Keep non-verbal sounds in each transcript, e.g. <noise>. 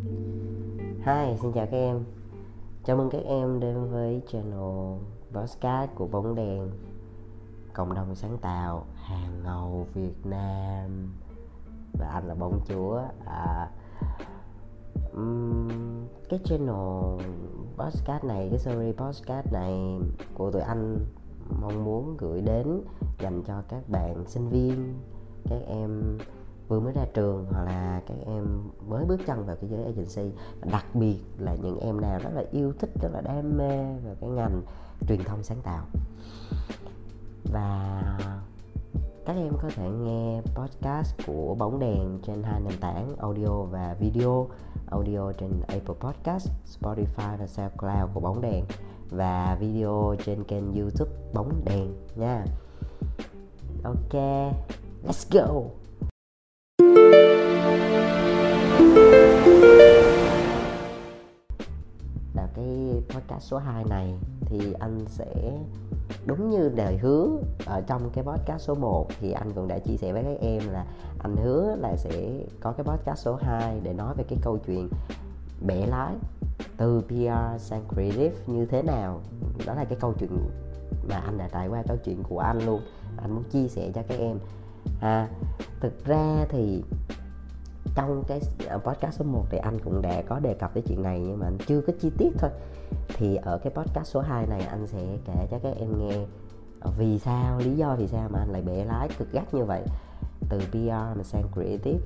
Hi, xin chào các em. Chào mừng các em đến với channel podcast của Bóng Đèn Cộng đồng sáng tạo hàng ngầu Việt Nam. Và anh là bóng chúa. À, um, Cái channel podcast này, cái series podcast này của tụi anh mong muốn gửi đến dành cho các bạn sinh viên các em vừa mới ra trường hoặc là các em mới bước chân vào cái giới agency đặc biệt là những em nào rất là yêu thích rất là đam mê vào cái ngành truyền thông sáng tạo và các em có thể nghe podcast của bóng đèn trên hai nền tảng audio và video audio trên Apple Podcast, Spotify và SoundCloud của bóng đèn và video trên kênh YouTube bóng đèn nha. Ok, let's go. Cái podcast số 2 này thì anh sẽ đúng như lời hứa ở trong cái podcast số 1 thì anh cũng đã chia sẻ với các em là anh hứa là sẽ có cái podcast số 2 để nói về cái câu chuyện bẻ lái từ PR sang creative như thế nào. Đó là cái câu chuyện mà anh đã trải qua câu chuyện của anh luôn. Anh muốn chia sẻ cho các em. À, thực ra thì trong cái ờ, podcast số 1 thì anh cũng đã có đề cập tới chuyện này nhưng mà anh chưa có chi tiết thôi. Thì ở cái podcast số 2 này anh sẽ kể cho các em nghe ờ, vì sao, lý do vì sao mà anh lại bẻ lái cực gắt như vậy. Từ PR mà sang creative.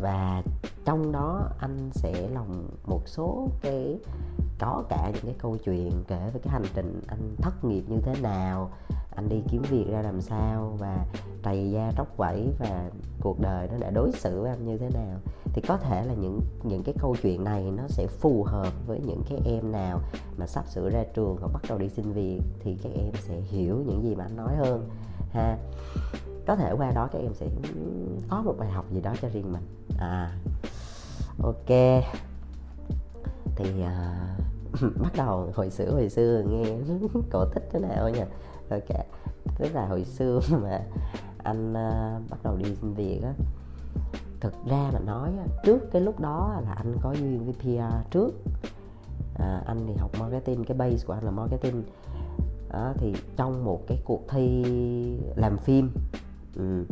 Và trong đó anh sẽ lòng một số cái có cả những cái câu chuyện kể về cái hành trình anh thất nghiệp như thế nào anh đi kiếm việc ra làm sao và trầy da tróc vẫy và cuộc đời nó đã đối xử với anh như thế nào. Thì có thể là những những cái câu chuyện này nó sẽ phù hợp với những cái em nào mà sắp sửa ra trường hoặc bắt đầu đi xin việc thì các em sẽ hiểu những gì mà anh nói hơn ha. Có thể qua đó các em sẽ có một bài học gì đó cho riêng mình. À ok. Thì uh, <laughs> bắt đầu hồi xưa hồi xưa nghe <laughs> cổ thích thế nào nha ok tức là hồi xưa <laughs> mà anh uh, bắt đầu đi xin việc á thực ra mà nói trước cái lúc đó là anh có duyên với PR trước. À, anh thì học marketing cái base của anh là marketing. À, thì trong một cái cuộc thi làm phim um,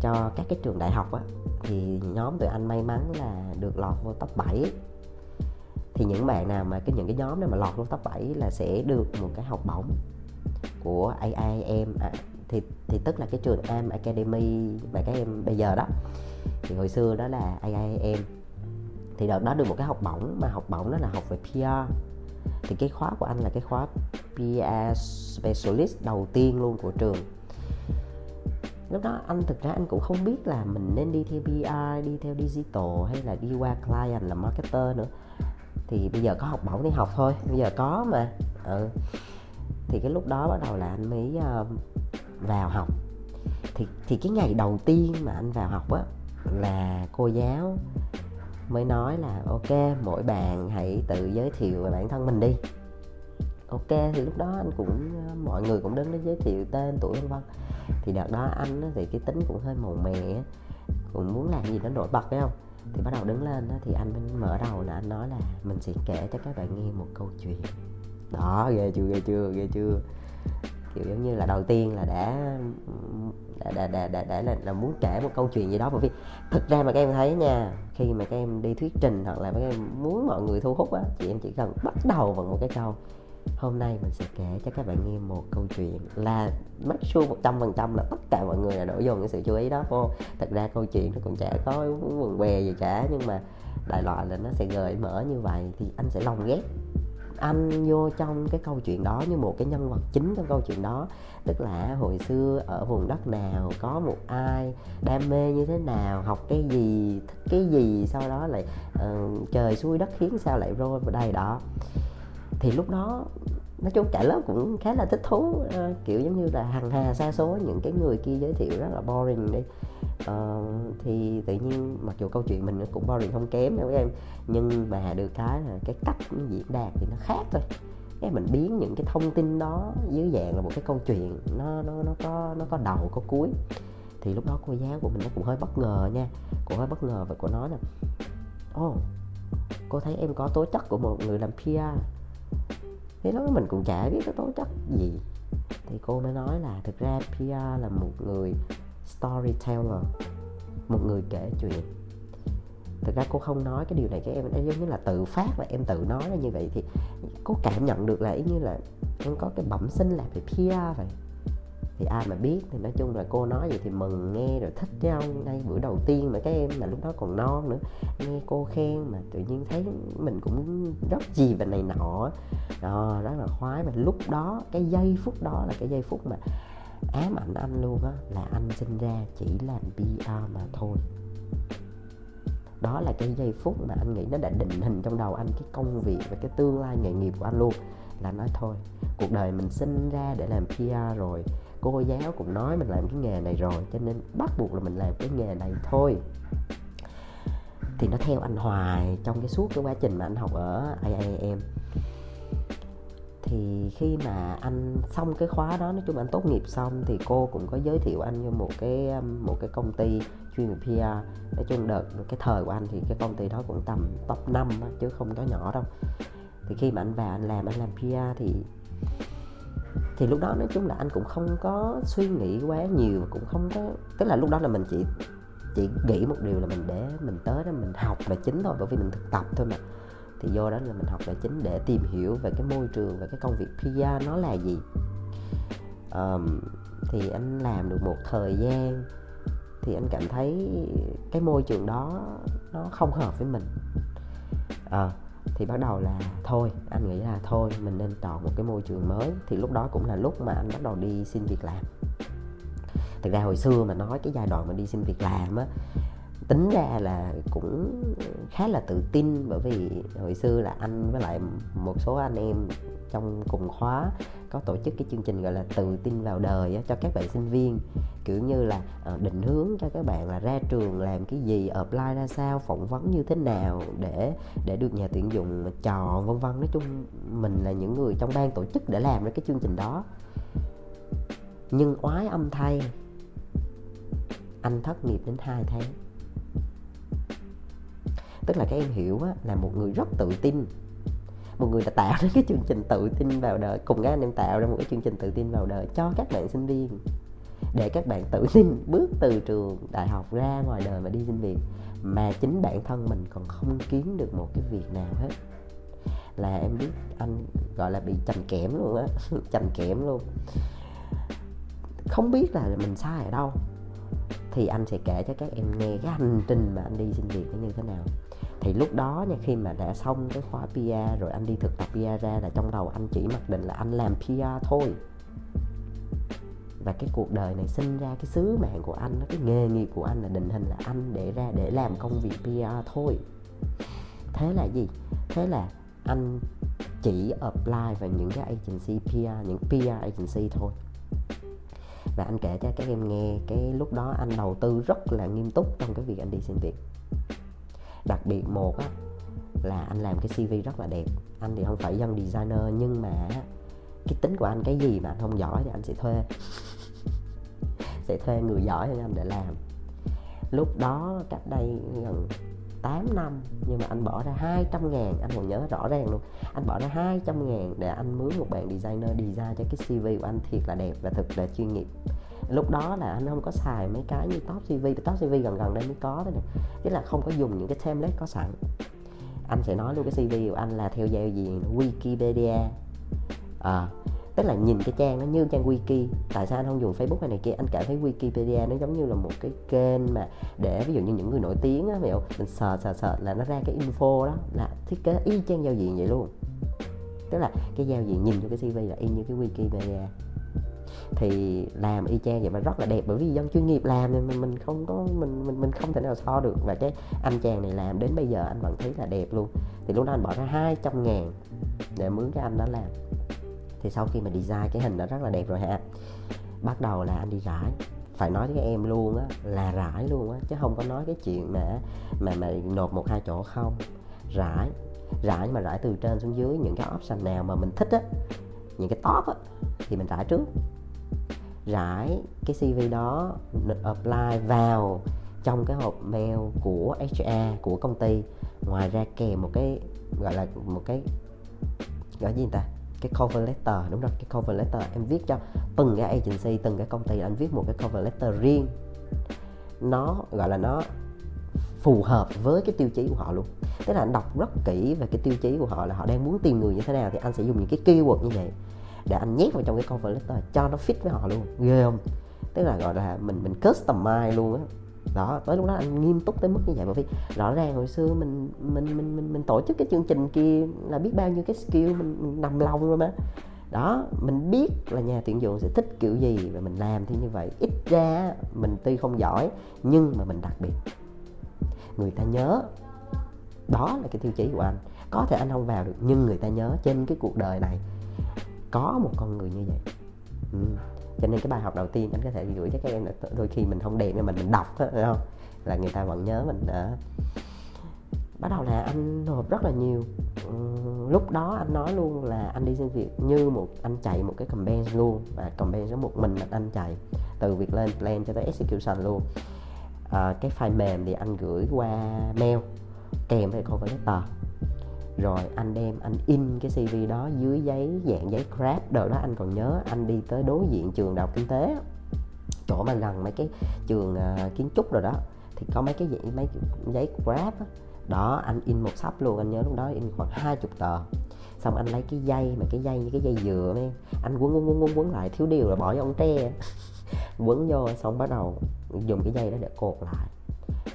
cho các cái trường đại học á thì nhóm tụi anh may mắn là được lọt vô top 7 thì những bạn nào mà cái những cái nhóm này mà lọt vô top 7 là sẽ được một cái học bổng của AIM à, thì thì tức là cái trường AM Academy mà các em bây giờ đó. Thì hồi xưa đó là AIM thì đợt đó được một cái học bổng mà học bổng đó là học về PR thì cái khóa của anh là cái khóa PR specialist đầu tiên luôn của trường. Lúc đó anh thực ra anh cũng không biết là mình nên đi theo PR đi theo digital hay là đi qua client là marketer nữa thì bây giờ có học bổng thì học thôi bây giờ có mà. Ừ. thì cái lúc đó bắt đầu là anh mới uh, vào học. Thì thì cái ngày đầu tiên mà anh vào học á là cô giáo mới nói là ok mỗi bạn hãy tự giới thiệu về bản thân mình đi. Ok thì lúc đó anh cũng ờ, mọi người cũng đứng để giới thiệu tên tuổi vân vân. Thì đợt đó anh thì cái tính cũng hơi màu mè cũng muốn làm gì đó nổi bật phải không? Thì bắt đầu đứng lên đó, thì anh mới mở đầu là anh nói là mình sẽ kể cho các bạn nghe một câu chuyện. Đó ghê chưa ghê chưa ghê chưa? Kiểu giống như là đầu tiên là đã đã đã đã, đã, đã là, là muốn kể một câu chuyện gì đó. Bởi vì thực ra mà các em thấy nha khi mà các em đi thuyết trình hoặc là các em muốn mọi người thu hút á thì em chỉ cần bắt đầu bằng một cái câu hôm nay mình sẽ kể cho các bạn nghe một câu chuyện là mắc sure một trăm phần trăm là tất cả mọi người là đổ dồn cái sự chú ý đó vô. Thật ra câu chuyện nó cũng chả có quần què gì cả nhưng mà đại loại là nó sẽ gợi mở như vậy thì anh sẽ lồng ghép anh vô trong cái câu chuyện đó như một cái nhân vật chính trong câu chuyện đó. Tức là hồi xưa ở vùng đất nào có một ai đam mê như thế nào học cái gì thích cái gì sau đó lại uh, trời xuôi đất khiến sao lại rơi vào đây đó thì lúc đó nói chung cả lớp cũng khá là thích thú uh, kiểu giống như là hằng hà xa số những cái người kia giới thiệu rất là boring đi. Uh, thì tự nhiên mặc dù câu chuyện mình cũng boring không kém đâu các em nhưng mà được cái là cái cách diễn đạt thì nó khác thôi. Cái mình biến những cái thông tin đó dưới dạng là một cái câu chuyện nó nó nó có nó có đầu có cuối. Thì lúc đó cô giáo của mình nó cũng hơi bất ngờ nha cũng hơi bất ngờ và cô nói là ô oh, cô thấy em có tố chất của một người làm PR thế đó mình cũng chả biết cái tố chất gì. Thì cô mới nói là thực ra PR là một người storyteller, một người kể chuyện. Thực ra cô không nói cái điều này cho em em giống như là tự phát và em tự nói ra như vậy. Thì cô cảm nhận được là ý như là em có cái bẩm sinh là về PR vậy thì ai mà biết, thì nói chung là cô nói vậy thì mừng nghe rồi thích nhau ngay bữa đầu tiên mà các em mà lúc đó còn non nữa, nghe cô khen mà tự nhiên thấy mình cũng rất gì về này nọ. Đó rất là khoái. Và lúc đó, cái giây phút đó là cái giây phút mà ám ảnh anh luôn á, là anh sinh ra chỉ làm PR mà thôi. Đó là cái giây phút mà anh nghĩ nó đã định hình trong đầu anh cái công việc và cái tương lai nghề nghiệp của anh luôn. Là nói thôi, cuộc đời mình sinh ra để làm PR rồi cô giáo cũng nói mình làm cái nghề này rồi, cho nên bắt buộc là mình làm cái nghề này thôi. Thì nó theo anh hoài trong cái suốt cái quá trình mà anh học ở IIM thì khi mà anh xong cái khóa đó, nói chung anh tốt nghiệp xong thì cô cũng có giới thiệu anh cho một cái um, một cái công ty chuyên về PR nói chung đợt, cái thời của anh thì cái công ty đó cũng tầm top 5 chứ không có nhỏ đâu. Thì khi mà anh vào anh làm anh làm PR thì thì lúc đó nói chung là anh cũng không có suy nghĩ quá nhiều cũng không có tức là lúc đó là mình chỉ chỉ nghĩ một điều là mình để mình tới đó mình học là chính thôi bởi vì mình thực tập thôi mà. Thì do đó là mình học là chính để tìm hiểu về cái môi trường và cái công việc PR nó là gì. Um, thì anh làm được một thời gian thì anh cảm thấy cái môi trường đó nó không hợp với mình. À, thì bắt đầu là thôi, anh nghĩ là thôi, mình nên chọn một cái môi trường mới. Thì lúc đó cũng là lúc mà anh bắt đầu đi xin việc làm. Thực ra hồi xưa mà nói cái giai đoạn mà đi xin việc làm á, tính ra là cũng khá là tự tin. Bởi vì hồi xưa là anh với lại một số anh em trong cùng khóa có tổ chức cái chương trình gọi là tự tin vào đời á, cho các bạn sinh viên. Kiểu như là uh, định hướng cho các bạn là ra trường làm cái gì apply ra sao phỏng vấn như thế nào để để được nhà tuyển dụng chọn vân vân. Nói chung mình là những người trong ban tổ chức để làm ra cái chương trình đó. Nhưng oái âm thay anh thất nghiệp đến 2 tháng. Tức là các em hiểu á, là một người rất tự tin một người đã tạo ra cái chương trình tự tin vào đời. Cùng các anh em tạo ra một cái chương trình tự tin vào đời cho các bạn sinh viên. Để các bạn tự tin bước từ trường đại học ra ngoài đời mà đi xin việc. Mà chính bản thân mình còn không kiếm được một cái việc nào hết. Là em biết anh gọi là bị chành kẽm luôn á. <laughs> Chành kẽm luôn. Không biết là mình sai ở đâu. Thì anh sẽ kể cho các em nghe cái hành trình mà anh đi xin việc nó như thế nào thì lúc đó nha, khi mà đã xong cái khóa PR rồi anh đi thực tập PR ra là trong đầu anh chỉ mặc định là anh làm PR thôi. Và cái cuộc đời này sinh ra cái sứ mạng của anh, cái nghề nghiệp của anh là định hình là anh để ra để làm công việc PR thôi. Thế là gì? Thế là anh chỉ apply vào những cái agency PR những PR agency thôi. Và anh kể cho các em nghe, cái lúc đó anh đầu tư rất là nghiêm túc trong cái việc anh đi xin việc đặc biệt một á, là anh làm cái cv rất là đẹp. Anh thì không phải dân designer, nhưng mà cái tính của anh, cái gì mà anh không giỏi thì anh sẽ thuê. <laughs> Sẽ thuê người giỏi hơn anh để làm. Lúc đó cách đây gần 8 năm, nhưng mà anh bỏ ra 200 ngàn, anh còn nhớ rõ ràng luôn. Anh bỏ ra 200 ngàn để anh mướn một bạn designer design cho cái CV của anh thiệt là đẹp và thực là chuyên nghiệp lúc đó là anh không có xài mấy cái như top CV top CV gần gần đây mới có thôi nè. Tức là không có dùng những cái template có sẵn. Anh sẽ nói luôn cái CV của anh là theo giao diện Wikipedia. À, tức là nhìn cái trang nó như trang wiki. Tại sao anh không dùng facebook hay này kia? Anh cảm thấy wikipedia nó giống như là một cái kênh mà để ví dụ như những người nổi tiếng á hiểu mình sờ sờ sờ là nó ra cái info đó là thiết kế y chang giao diện vậy luôn. Tức là cái giao diện nhìn cho cái cv là y như cái wikipedia thì làm y chang vậy mà rất là đẹp bởi vì dân chuyên nghiệp làm thì mình, mình không có mình mình mình không thể nào so được. Và cái anh chàng này làm đến bây giờ anh vẫn thấy là đẹp luôn. Thì lúc đó anh bỏ ra 200 ngàn để mướn cái anh đó làm. Thì sau khi mà design cái hình nó rất là đẹp rồi ha bắt đầu là anh đi rải. Phải nói với em luôn á là rải luôn á chứ không có nói cái chuyện mà mà mà nộp một hai chỗ không. Rải rải mà rải từ trên xuống dưới những cái option nào mà mình thích á những cái top á thì mình rải trước rải cái cv đó apply vào trong cái hộp mail của HR của công ty. Ngoài ra kèm một cái, gọi là một cái, gọi gì ta? Cái cover letter, đúng rồi, cái cover letter. Em viết cho từng cái agency, từng cái công ty anh viết một cái cover letter riêng. Nó, gọi là nó phù hợp với cái tiêu chí của họ luôn. Tức là anh đọc rất kỹ về cái tiêu chí của họ là họ đang muốn tìm người như thế nào thì anh sẽ dùng những cái keyword như vậy để anh nhét vào trong cái cover letter cho nó fit với họ luôn. Ghê không? Tức là gọi là mình mình customize luôn á. Đó tới lúc đó anh nghiêm túc tới mức như vậy. Bởi vì rõ ràng hồi xưa mình mình mình mình, mình tổ chức cái chương trình kia là biết bao nhiêu cái skill mình, mình nằm lòng rồi mà. Đó mình biết là nhà tuyển dụng sẽ thích kiểu gì và mình làm thì như vậy. Ít ra mình tuy không giỏi nhưng mà mình đặc biệt. Người ta nhớ đó là cái tiêu chí của anh. Có thể anh không vào được nhưng người ta nhớ trên cái cuộc đời này có một con người như vậy. Ừ. cho nên cái bài học đầu tiên anh có thể gửi cho các em là đôi khi mình không đẹp nhưng mình mình đọc đó, không? Là người ta vẫn nhớ mình đã bắt đầu là anh nộp rất là nhiều. Ừ, lúc đó anh nói luôn là anh đi xin việc như một anh chạy một cái campaign luôn và campaign giống một mình là anh chạy từ việc lên plan cho tới execution luôn. À, cái file mềm thì anh gửi qua mail kèm với cover letter rồi anh đem anh in cái CV đó dưới giấy dạng giấy grab đợt đó anh còn nhớ anh đi tới đối diện trường đại học kinh tế chỗ mà gần mấy cái trường uh, kiến trúc rồi đó thì có mấy cái giấy mấy cái giấy grab đó. đó anh in một sắp luôn anh nhớ lúc đó in khoảng hai chục tờ. Xong anh lấy cái dây mà cái dây như cái dây dừa ấy anh quấn quấn quấn quấn quấn lại thiếu điều là bỏ vô ống tre. <laughs> Quấn vô xong bắt đầu dùng cái dây đó để cột lại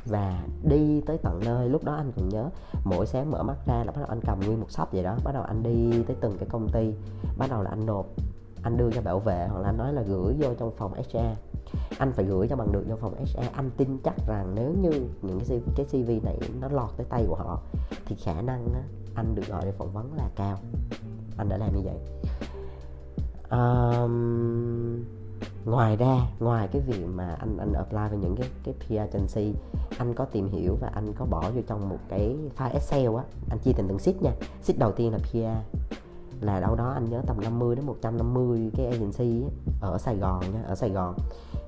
và đi tới tận nơi lúc đó anh còn nhớ mỗi sáng mở mắt ra là bắt đầu anh cầm nguyên một sắp vậy đó. Bắt đầu anh đi tới từng cái công ty. Bắt đầu là anh nộp anh đưa cho bảo vệ hoặc là anh nói là gửi vô trong phòng HR anh phải gửi cho bằng được vô phòng HR anh tin chắc rằng nếu như những cái cái CV này nó lọt tới tay của họ thì khả năng á, anh được gọi để phỏng vấn là cao. Anh đã làm như vậy. Um, ngoài ra ngoài cái việc mà anh anh apply vào những cái cái PR agency anh có tìm hiểu và anh có bỏ vô trong một cái file Excel á anh chia thành từng sheet nha. Sheet đầu tiên là PR là đâu đó anh nhớ tầm 50 đến 150 cái agency ở Sài Gòn nha ở Sài Gòn.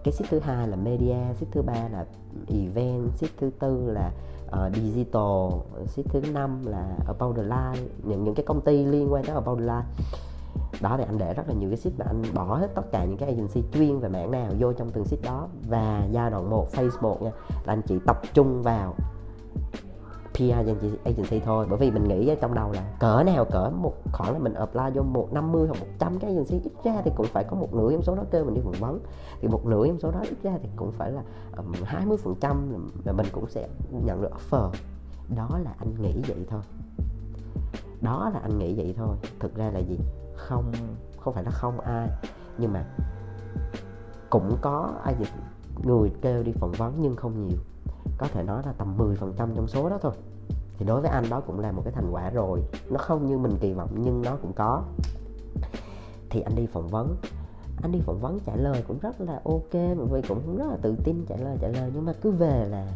Cái sheet thứ hai là media sheet thứ ba là event sheet thứ tư là uh, digital sheet thứ năm là about the line những những cái công ty liên quan tới about the line đó thì anh để rất là nhiều cái sheet mà anh bỏ hết tất cả những cái agency chuyên về mảng nào vô trong từng sheet đó. Và giai đoạn 1 phase 1 nha là anh chỉ tập trung vào PR agency, agency thôi. Bởi vì mình nghĩ trong đầu là cỡ nào cỡ một khoảng là mình apply vô một năm mươi hoặc một trăm cái agency ít ra thì cũng phải có một nửa trong số đó kêu mình đi phỏng vấn. Thì một nửa trong số đó ít ra thì cũng phải là ờ, hai mươi phần trăm là mình cũng sẽ nhận được offer. Đó là anh nghĩ vậy thôi. Đó là anh nghĩ vậy thôi. Thực ra là gì? Không không phải là không ai, nhưng mà cũng có ai dịch người kêu đi phỏng vấn nhưng không nhiều. Có thể nói là tầm 10% trong số đó thôi. Thì đối với anh đó cũng là một cái thành quả rồi. Nó không như mình kỳ vọng nhưng nó cũng có. Thì anh đi phỏng vấn. Anh đi phỏng vấn trả lời cũng rất là ok, mọi người cũng rất là tự tin trả lời trả lời. Nhưng mà cứ về là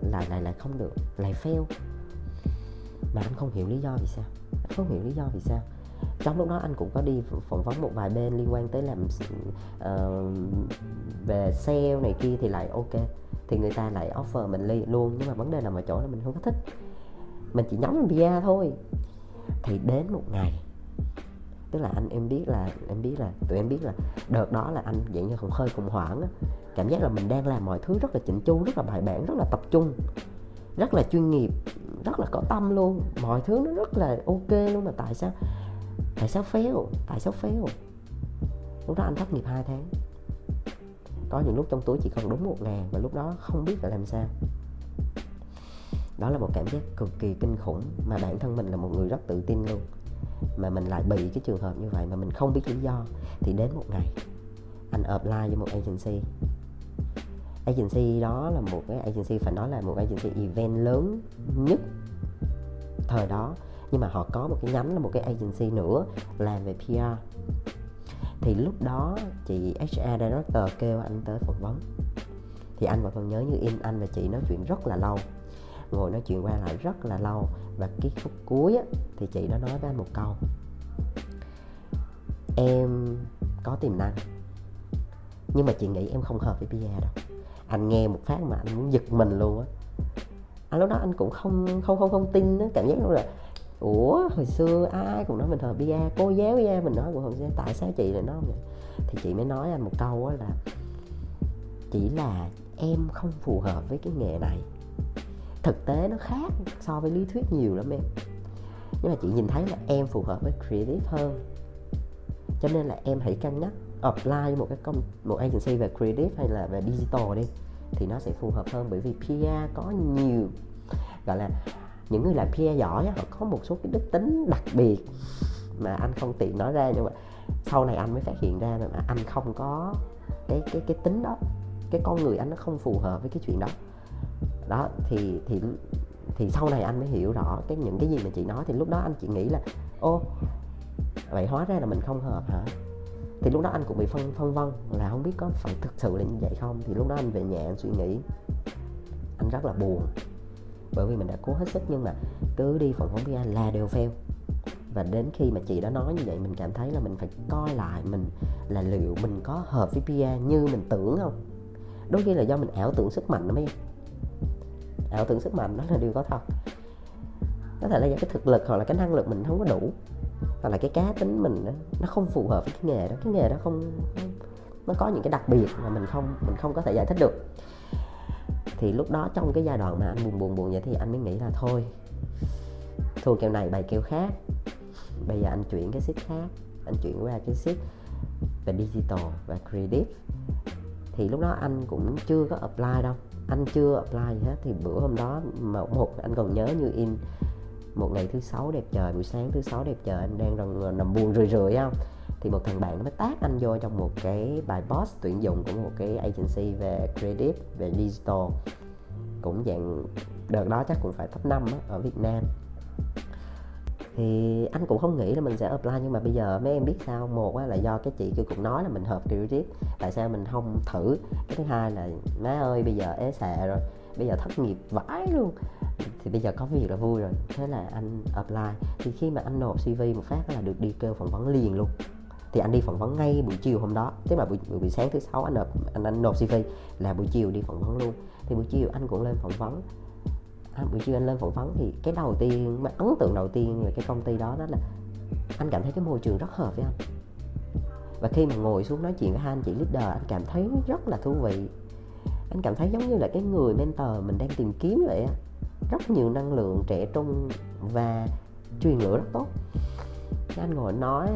là, lại lại không được, lại fail. Mà anh không hiểu lý do vì sao. Anh không hiểu lý do vì sao trong lúc đó anh cũng có đi phỏng vấn một vài bên liên quan tới làm uh, về sale này kia thì lại ok. Thì người ta lại offer mình ly luôn nhưng mà vấn đề nằm ở chỗ là mình không có thích. Mình chỉ nhắm bia thôi. Thì đến một ngày tức là anh em biết là em biết là tụi em biết là đợt đó là anh dạng như không hơi khủng hoảng á. Cảm giác là mình đang làm mọi thứ rất là chỉnh chu rất là bài bản rất là tập trung rất là chuyên nghiệp rất là có tâm luôn. Mọi thứ nó rất là ok luôn mà tại sao? Tại sao fail? Tại sao fail? Lúc đó anh thất nghiệp 2 tháng. Có những lúc trong túi chỉ còn đúng một ngàn và lúc đó không biết là làm sao. Đó là một cảm giác cực kỳ kinh khủng mà bản thân mình là một người rất tự tin luôn. Mà mình lại bị cái trường hợp như vậy mà mình không biết lý do thì đến một ngày, anh apply với một agency. Agency đó là một cái agency phải nói là một agency event lớn nhất thời đó nhưng mà họ có một cái nhánh là một cái agency nữa làm về PR thì lúc đó chị HR director kêu anh tới phỏng vấn. Thì anh vẫn còn nhớ như in anh và chị nói chuyện rất là lâu. Ngồi nói chuyện qua lại rất là lâu. Và cái phút cuối á, thì chị đã nói với anh một câu. Em có tiềm năng nhưng mà chị nghĩ em không hợp với PR đâu. Anh nghe một phát mà anh muốn giật mình luôn á. Anh lúc đó anh cũng không không không không tin á cảm giác luôn là ủa, hồi xưa ai cũng nói mình hợp bia cô giáo bia mình nói cũng hợp xưa tại sao chị lại nói vậy? Thì chị mới nói anh một câu á là, chỉ là em không phù hợp với cái nghề này. Thực tế nó khác so với lý thuyết nhiều lắm em. Nhưng mà chị nhìn thấy là em phù hợp với creative hơn. Cho nên là em hãy cân nhắc, apply một cái công, một agency về creative hay là về digital đi, thì nó sẽ phù hợp hơn. Bởi vì PR có nhiều, gọi là những người làm PR giỏi họ có một số cái đức tính đặc biệt mà anh không tiện nói ra, nhưng mà sau này anh mới phát hiện ra mà anh không có cái cái cái tính đó, cái con người anh nó không phù hợp với cái chuyện đó. Đó, thì thì thì sau này anh mới hiểu rõ cái những cái gì mà chị nói. Thì lúc đó anh chỉ nghĩ là, ô, vậy hóa ra là mình không hợp hả? Thì lúc đó anh cũng bị phân phân vân là không biết có phải thực sự là như vậy không. Thì lúc đó anh về nhà anh suy nghĩ, anh rất là buồn bởi vì mình đã cố hết sức nhưng mà cứ đi phỏng vấn PR là đều fail. Và đến khi mà chị đã nói như vậy mình cảm thấy là mình phải coi lại mình là liệu mình có hợp với PR như mình tưởng không? Đôi khi là do mình ảo tưởng sức mạnh đó mấy em. Ảo tưởng sức mạnh đó là điều có thật. Có thể là do cái thực lực hoặc là cái năng lực mình không có đủ. Hoặc là cái cá tính mình đó, nó không phù hợp với cái nghề đó. Cái nghề đó không nó có những cái đặc biệt mà mình không mình không có thể giải thích được thì lúc đó trong cái giai đoạn mà anh buồn buồn buồn vậy thì anh mới nghĩ là thôi thua kèo này bài kèo khác. Bây giờ anh chuyển cái ship khác anh chuyển qua cái ship về digital và creative. Thì lúc đó anh cũng chưa có apply đâu anh chưa apply gì hết. Thì bữa hôm đó mà một anh còn nhớ như in một ngày thứ sáu đẹp trời buổi sáng thứ sáu đẹp trời anh đang nằm, nằm buồn rười rượi không? Thì một thằng bạn nó mới tác anh vô trong một cái bài post tuyển dụng của một cái agency về creative về digital. Cũng dạng đợt đó chắc cũng phải top 5 á, ở Việt Nam. Thì anh cũng không nghĩ là mình sẽ apply nhưng mà bây giờ mấy em biết sao một là do cái chị kia cũng nói là mình hợp creative. Tại sao mình không thử? Cái thứ hai là má ơi bây giờ ế xệ rồi. Bây giờ thất nghiệp vãi luôn. Thì bây giờ có việc là vui rồi. Thế là anh apply. Thì khi mà anh nộp cv một phát là được đi kêu phỏng vấn liền luôn thì anh đi phỏng vấn ngay buổi chiều hôm đó. Tức là buổi, buổi sáng thứ sáu anh nộp anh, anh nộp cv là buổi chiều đi phỏng vấn luôn. Thì buổi chiều anh cũng lên phỏng vấn. À, buổi chiều anh lên phỏng vấn thì cái đầu tiên mà ấn tượng đầu tiên về cái công ty đó đó là anh cảm thấy cái môi trường rất hợp với anh. Và khi mà ngồi xuống nói chuyện với hai anh chị leader anh cảm thấy rất là thú vị. Anh cảm thấy giống như là cái người mentor mình đang tìm kiếm vậy á. Rất nhiều năng lượng trẻ trung và truyền lửa rất tốt anh ngồi nói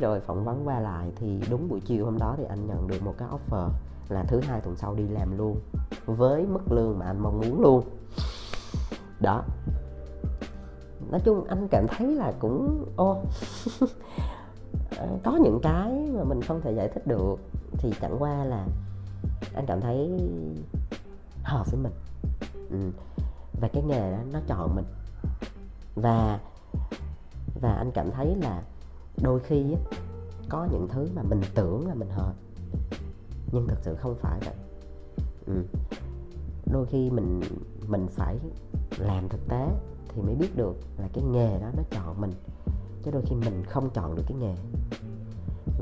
rồi phỏng vấn qua lại thì đúng buổi chiều hôm đó thì anh nhận được một cái offer là thứ hai tuần sau đi làm luôn, với mức lương mà anh mong muốn luôn. Đó. Nói chung anh cảm thấy là cũng, ô <laughs> ờ, có những cái mà mình không thể giải thích được thì chẳng qua là anh cảm thấy hợp với mình. Ừ. và cái nghề đó nó chọn mình. Và và anh cảm thấy là đôi khi có những thứ mà mình tưởng là mình hợp nhưng thực sự không phải vậy. Ừ. đôi khi mình mình phải làm thực tế thì mới biết được là cái nghề đó nó chọn mình, chứ đôi khi mình không chọn được cái nghề.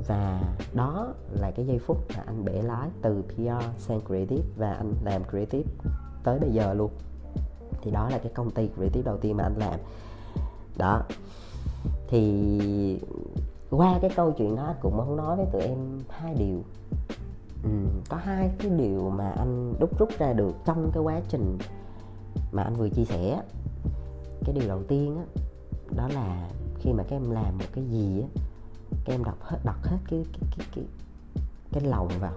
Và đó là cái giây phút mà anh bẻ lái từ PR sang creative và anh làm creative tới bây giờ luôn. Thì đó là cái công ty creative đầu tiên mà anh làm. Đó thì qua cái câu chuyện đó cũng muốn nói với tụi em hai điều. Ừ, có hai cái điều mà anh đúc rút ra được trong cái quá trình mà anh vừa chia sẻ cái điều đầu tiên á đó là khi mà các em làm một cái gì á các em đọc hết đặt hết cái cái cái cái cái lòng vào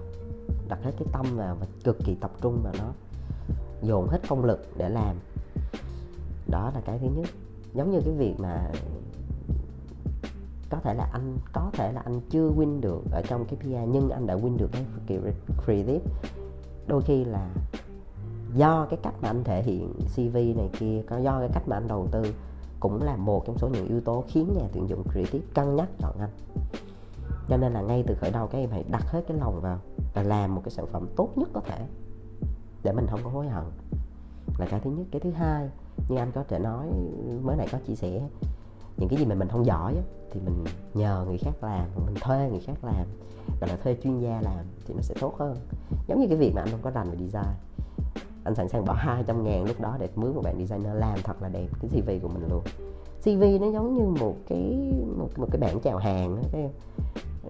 đặt hết cái tâm vào và cực kỳ tập trung vào nó dồn hết công lực để làm. Đó là cái thứ nhất. Giống như cái việc mà có thể là anh, có thể là anh chưa win được ở trong cái PR nhưng anh đã win được cái creative. Đôi khi là do cái cách mà anh thể hiện CV này kia, có do cái cách mà anh đầu tư, cũng là một trong số những yếu tố khiến nhà tuyển dụng creative cân nhắc chọn anh. Cho nên là ngay từ khởi đầu các em hãy đặt hết cái lòng vào và làm một cái sản phẩm tốt nhất có thể để mình không có hối hận. Là cái thứ nhất. Cái thứ hai, như anh có thể nói, mới này có chia sẻ những cái gì mà mình không giỏi á, thì mình nhờ người khác làm mình thuê người khác làm gọi là thuê chuyên gia làm thì nó sẽ tốt hơn. Giống như cái việc mà anh không có rành về design. Anh sẵn sàng bỏ <laughs> 200 ngàn lúc đó để mướn một bạn designer làm thật là đẹp cái CV của mình luôn. CV nó giống như một cái một, một cái bảng chào hàng đó, cái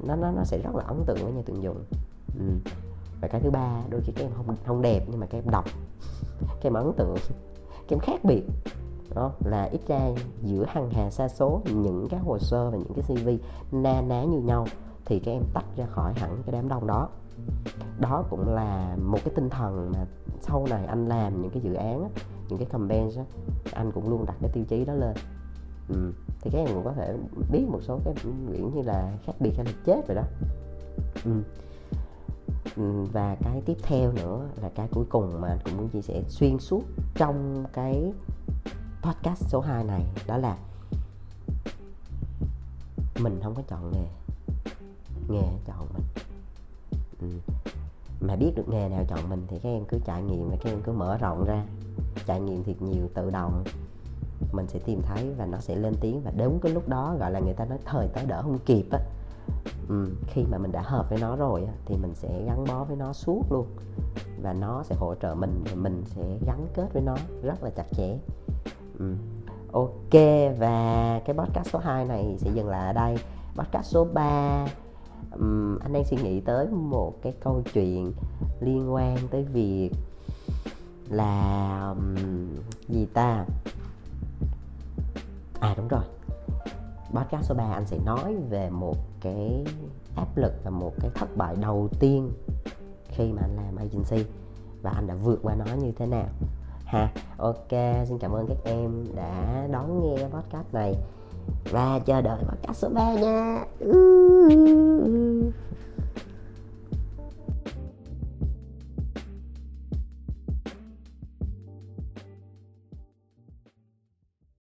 nó nó nó sẽ rất là ấn tượng với nhà tuyển dụng. Ừ. và cái thứ ba đôi khi các em không không đẹp nhưng mà các em đọc <laughs> các em ấn tượng <laughs> các em khác biệt đó là ít ra giữa hàng hà xa số những cái hồ sơ và những cái CV na ná như nhau thì các em tách ra khỏi hẳn cái đám đông đó đó cũng là một cái tinh thần mà sau này anh làm những cái dự án những cái campaign á, anh cũng luôn đặt cái tiêu chí đó lên ừ. thì các em cũng có thể biết một số cái quyển như là khác biệt hay là chết rồi đó ừ, ừ. và cái tiếp theo nữa là cái cuối cùng mà anh cũng muốn chia sẻ xuyên suốt trong cái podcast số 2 này đó là mình không có chọn nghề. Nghề chọn mình. Ừ. mà biết được nghề nào chọn mình thì các em cứ trải nghiệm và các em cứ mở rộng ra. Trải nghiệm thiệt nhiều tự động. Mình sẽ tìm thấy và nó sẽ lên tiếng. Và đúng cái lúc đó gọi là người ta nói thời tới đỡ không kịp á. Ừ, khi mà mình đã hợp với nó rồi á, thì mình sẽ gắn bó với nó suốt luôn. Và nó sẽ hỗ trợ mình và mình sẽ gắn kết với nó rất là chặt chẽ ừ. ok và cái podcast số 2 này sẽ dừng lại ở đây. Podcast số 3 um, anh đang suy nghĩ tới một cái câu chuyện liên quan tới việc là um, gì ta? À đúng rồi. Podcast số 3 anh sẽ nói về một cái áp lực và một cái thất bại đầu tiên khi mà anh làm agency và anh đã vượt qua nó như thế nào ha ok, xin cảm ơn các em đã đón nghe podcast này. Và chờ đợi podcast số 3 nha.